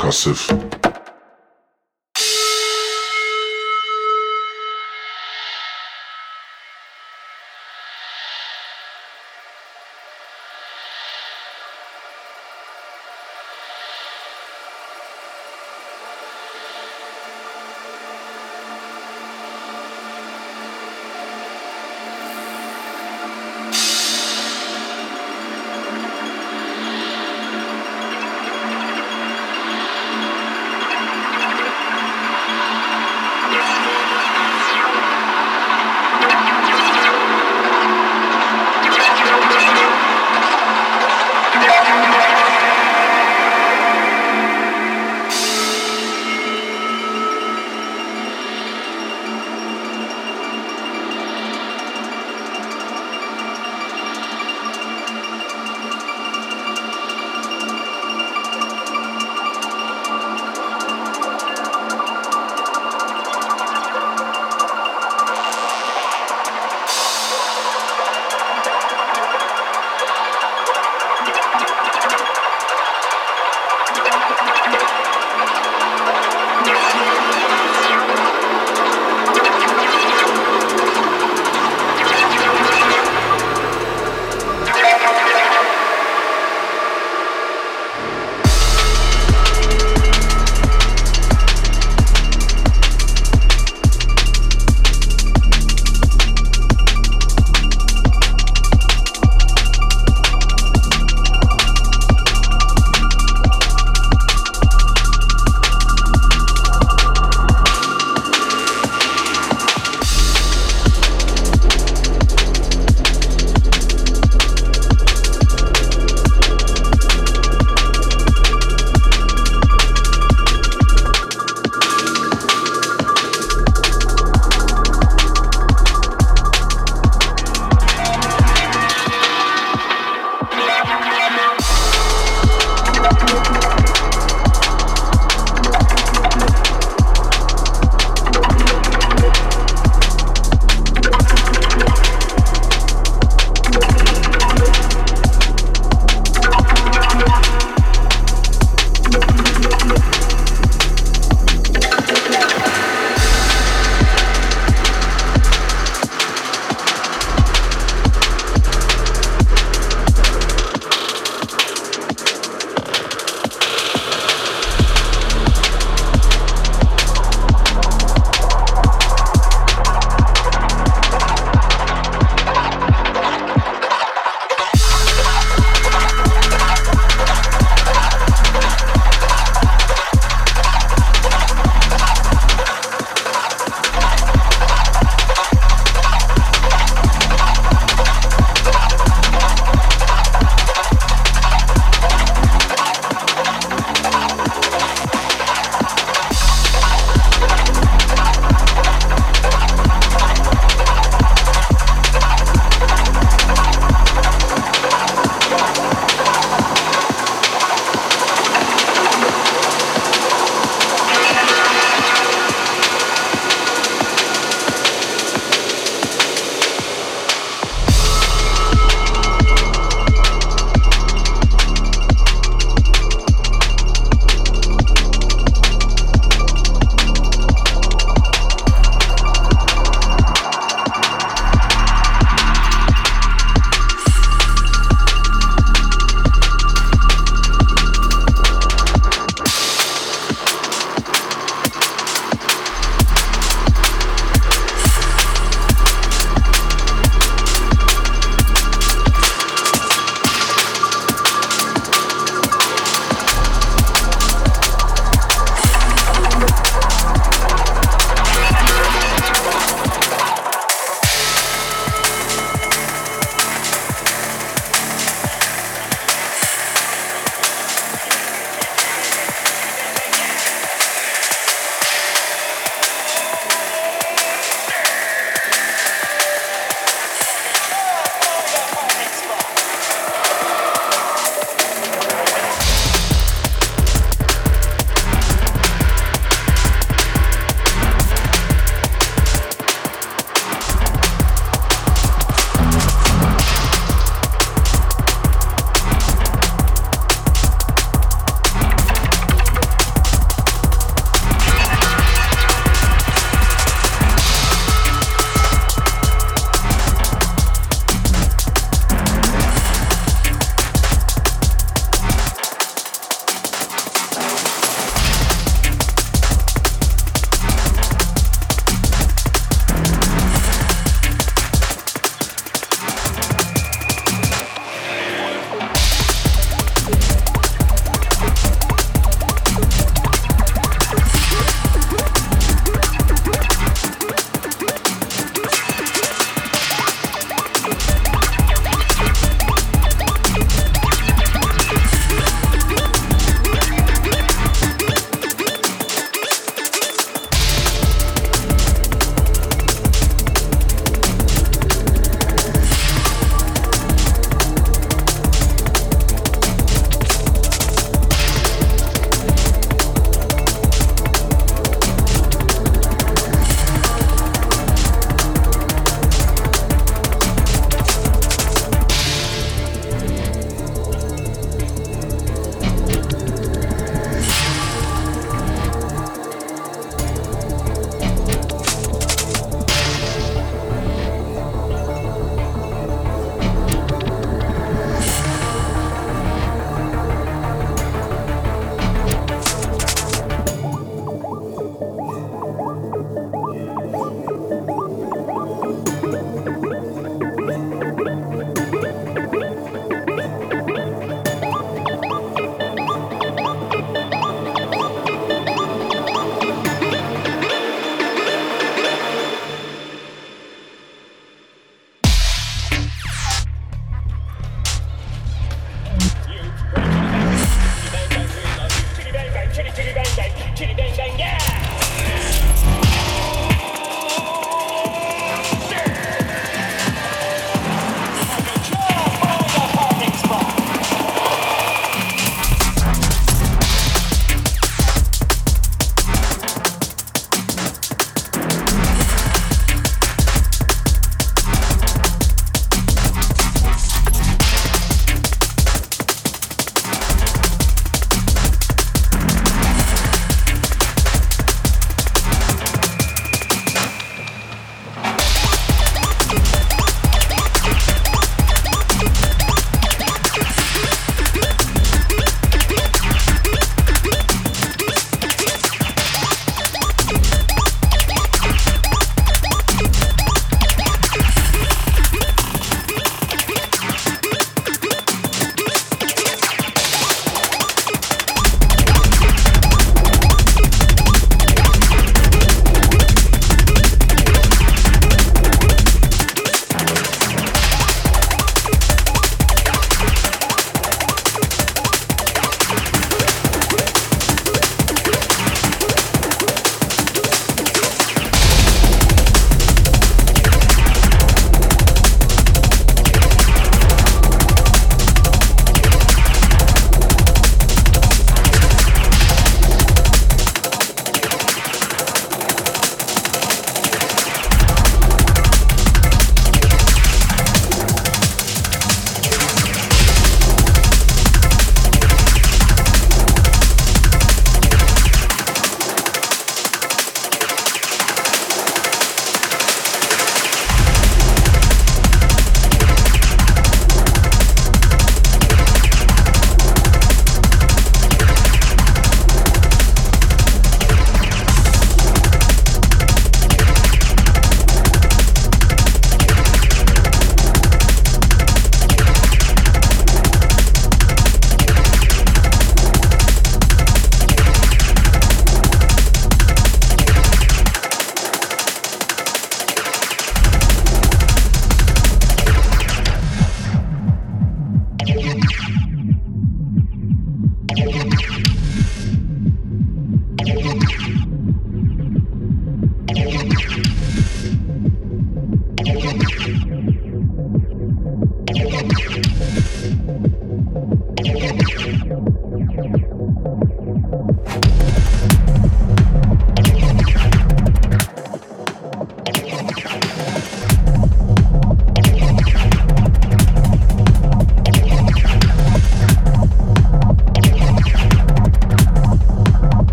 kasıf.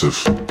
Percussive